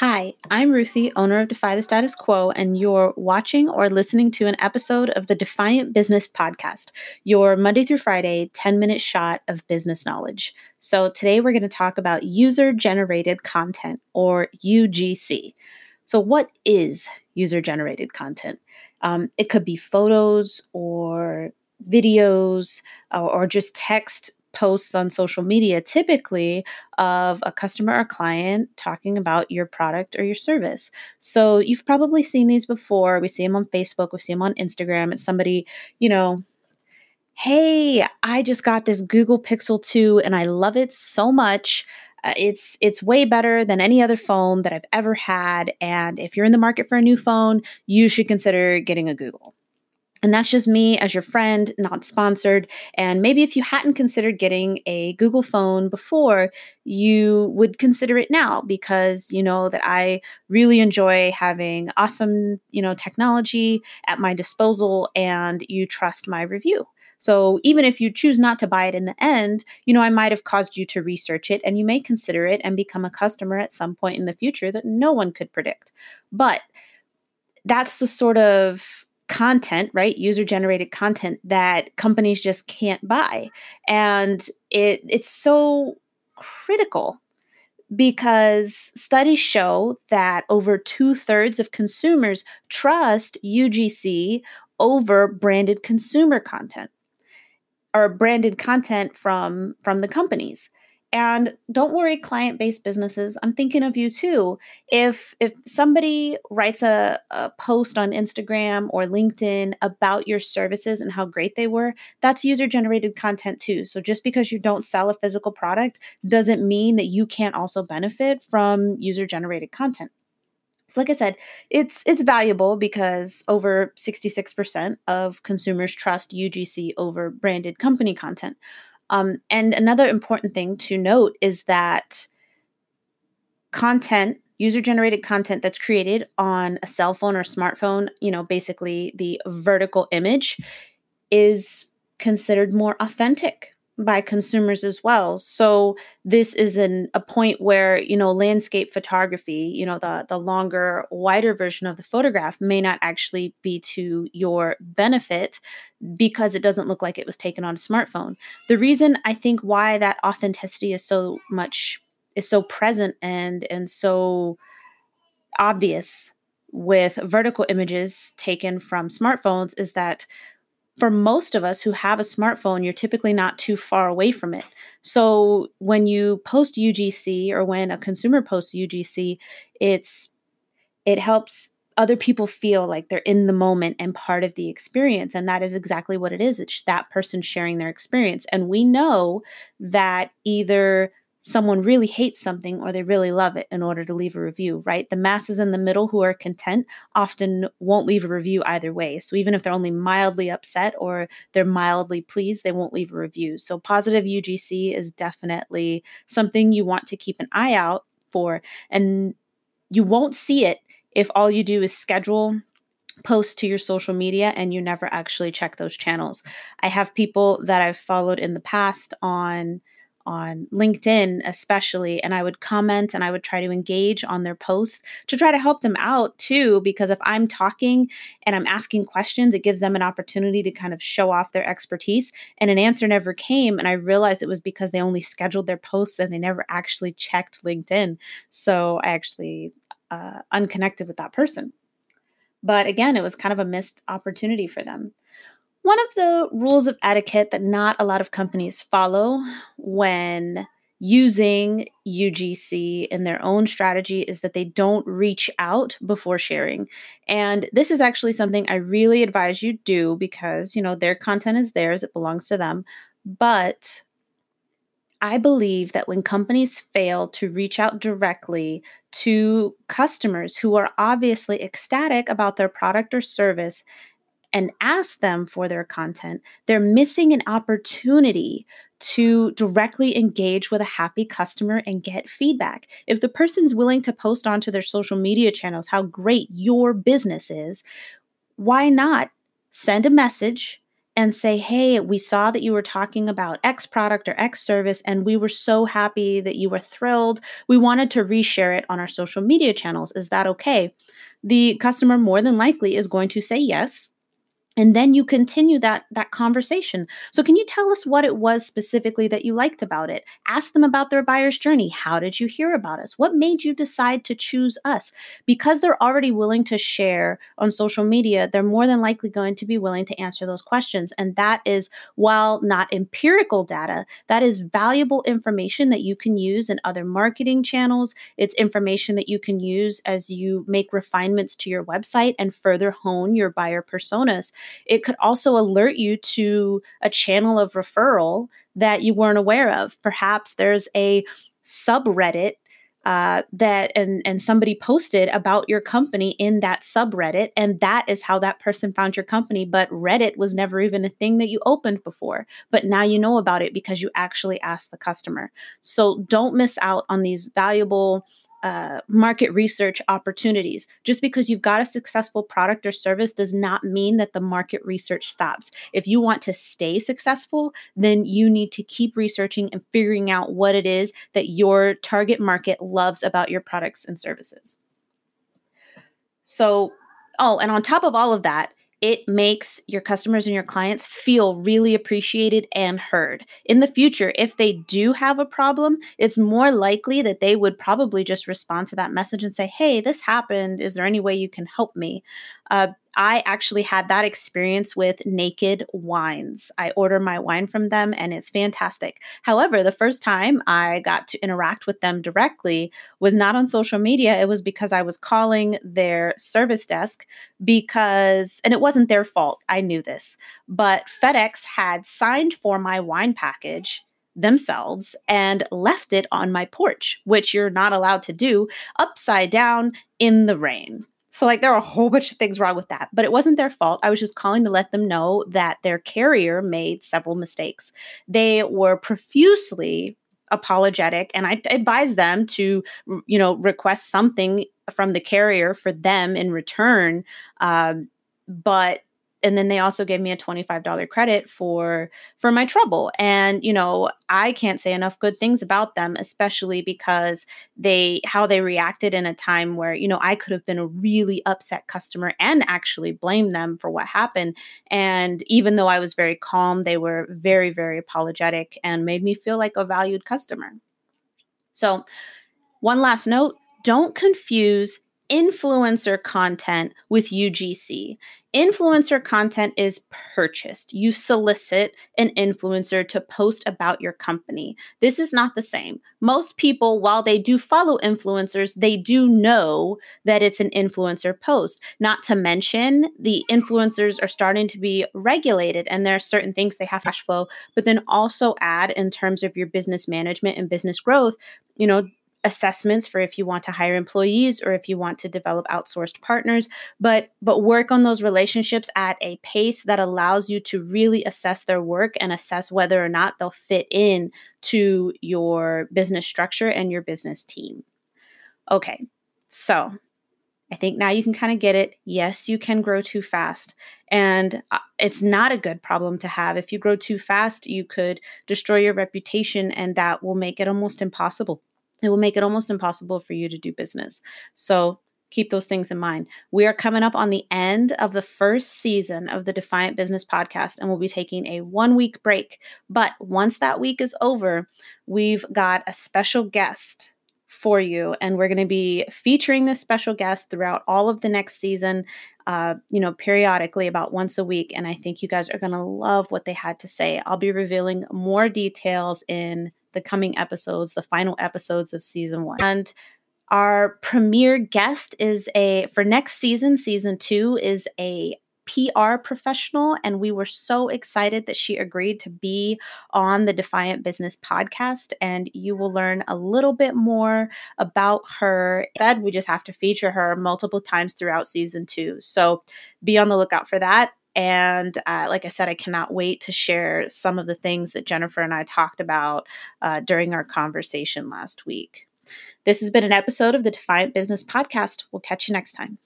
Hi, I'm Ruthie, owner of Defy the Status Quo, and you're watching or listening to an episode of the Defiant Business Podcast, your Monday through Friday 10 minute shot of business knowledge. So, today we're going to talk about user generated content or UGC. So, what is user generated content? Um, it could be photos or videos or, or just text posts on social media typically of a customer or client talking about your product or your service. So you've probably seen these before. We see them on Facebook, we see them on Instagram. It's somebody, you know, hey, I just got this Google Pixel 2 and I love it so much. Uh, it's it's way better than any other phone that I've ever had and if you're in the market for a new phone, you should consider getting a Google. And that's just me as your friend, not sponsored. And maybe if you hadn't considered getting a Google phone before, you would consider it now because you know that I really enjoy having awesome, you know, technology at my disposal and you trust my review. So even if you choose not to buy it in the end, you know, I might have caused you to research it and you may consider it and become a customer at some point in the future that no one could predict. But that's the sort of content, right? User generated content that companies just can't buy. And it it's so critical because studies show that over two thirds of consumers trust UGC over branded consumer content or branded content from from the companies. And don't worry, client-based businesses, I'm thinking of you too. If if somebody writes a, a post on Instagram or LinkedIn about your services and how great they were, that's user-generated content too. So just because you don't sell a physical product doesn't mean that you can't also benefit from user-generated content. So like I said, it's it's valuable because over 66% of consumers trust UGC over branded company content. Um, and another important thing to note is that content, user generated content that's created on a cell phone or smartphone, you know, basically the vertical image, is considered more authentic by consumers as well. So this is an a point where, you know, landscape photography, you know, the the longer, wider version of the photograph may not actually be to your benefit because it doesn't look like it was taken on a smartphone. The reason I think why that authenticity is so much is so present and and so obvious with vertical images taken from smartphones is that for most of us who have a smartphone, you're typically not too far away from it. So when you post UGC or when a consumer posts UGC, it's it helps other people feel like they're in the moment and part of the experience. And that is exactly what it is. It's that person sharing their experience. And we know that either someone really hates something or they really love it in order to leave a review, right? The masses in the middle who are content often won't leave a review either way. So even if they're only mildly upset or they're mildly pleased, they won't leave a review. So positive UGC is definitely something you want to keep an eye out for. And you won't see it if all you do is schedule post to your social media and you never actually check those channels. I have people that I've followed in the past on on LinkedIn, especially, and I would comment and I would try to engage on their posts to try to help them out too. Because if I'm talking and I'm asking questions, it gives them an opportunity to kind of show off their expertise. And an answer never came. And I realized it was because they only scheduled their posts and they never actually checked LinkedIn. So I actually uh, unconnected with that person. But again, it was kind of a missed opportunity for them. One of the rules of etiquette that not a lot of companies follow when using UGC in their own strategy is that they don't reach out before sharing. And this is actually something I really advise you do because, you know, their content is theirs, it belongs to them. But I believe that when companies fail to reach out directly to customers who are obviously ecstatic about their product or service and ask them for their content, they're missing an opportunity to directly engage with a happy customer and get feedback. If the person's willing to post onto their social media channels how great your business is, why not send a message and say, Hey, we saw that you were talking about X product or X service, and we were so happy that you were thrilled. We wanted to reshare it on our social media channels. Is that okay? The customer more than likely is going to say yes and then you continue that that conversation. So can you tell us what it was specifically that you liked about it? Ask them about their buyer's journey. How did you hear about us? What made you decide to choose us? Because they're already willing to share on social media they're more than likely going to be willing to answer those questions. And that is while not empirical data that is valuable information that you can use in other marketing channels. It's information that you can use as you make refinements to your website and further hone your buyer personas it could also alert you to a channel of referral that you weren't aware of. Perhaps there's a subreddit uh, that and and somebody posted about your company in that subreddit and that is how that person found your company but reddit was never even a thing that you opened before but now you know about it because you actually asked the customer so don't miss out on these valuable uh, market research opportunities. Just because you've got a successful product or service does not mean that the market research stops. If you want to stay successful, then you need to keep researching and figuring out what it is that your target market loves about your products and services. So, oh, and on top of all of that, it makes your customers and your clients feel really appreciated and heard. In the future, if they do have a problem, it's more likely that they would probably just respond to that message and say, Hey, this happened. Is there any way you can help me? Uh, I actually had that experience with Naked Wines. I order my wine from them and it's fantastic. However, the first time I got to interact with them directly was not on social media. It was because I was calling their service desk because, and it wasn't their fault. I knew this, but FedEx had signed for my wine package themselves and left it on my porch, which you're not allowed to do, upside down in the rain. So, like, there were a whole bunch of things wrong with that, but it wasn't their fault. I was just calling to let them know that their carrier made several mistakes. They were profusely apologetic, and I advised them to, you know, request something from the carrier for them in return. Um, but and then they also gave me a $25 credit for for my trouble. And you know i can't say enough good things about them especially because they how they reacted in a time where you know i could have been a really upset customer and actually blame them for what happened. And even though i was very calm they were very very apologetic and made me feel like a valued customer. So one last note don't confuse influencer content with UGC. Influencer content is purchased. You solicit an influencer to post about your company. This is not the same. Most people, while they do follow influencers, they do know that it's an influencer post. Not to mention, the influencers are starting to be regulated and there are certain things they have cash flow, but then also add in terms of your business management and business growth, you know, assessments for if you want to hire employees or if you want to develop outsourced partners but but work on those relationships at a pace that allows you to really assess their work and assess whether or not they'll fit in to your business structure and your business team okay so I think now you can kind of get it. Yes, you can grow too fast. And uh, it's not a good problem to have. If you grow too fast, you could destroy your reputation, and that will make it almost impossible it will make it almost impossible for you to do business. So keep those things in mind. We are coming up on the end of the first season of the Defiant Business Podcast, and we'll be taking a one week break. But once that week is over, we've got a special guest for you, and we're going to be featuring this special guest throughout all of the next season. Uh, you know, periodically about once a week. And I think you guys are going to love what they had to say. I'll be revealing more details in the coming episodes, the final episodes of season one. And our premiere guest is a, for next season, season two, is a PR professional, and we were so excited that she agreed to be on the Defiant Business podcast. And you will learn a little bit more about her. Said we just have to feature her multiple times throughout season two. So be on the lookout for that. And uh, like I said, I cannot wait to share some of the things that Jennifer and I talked about uh, during our conversation last week. This has been an episode of the Defiant Business Podcast. We'll catch you next time.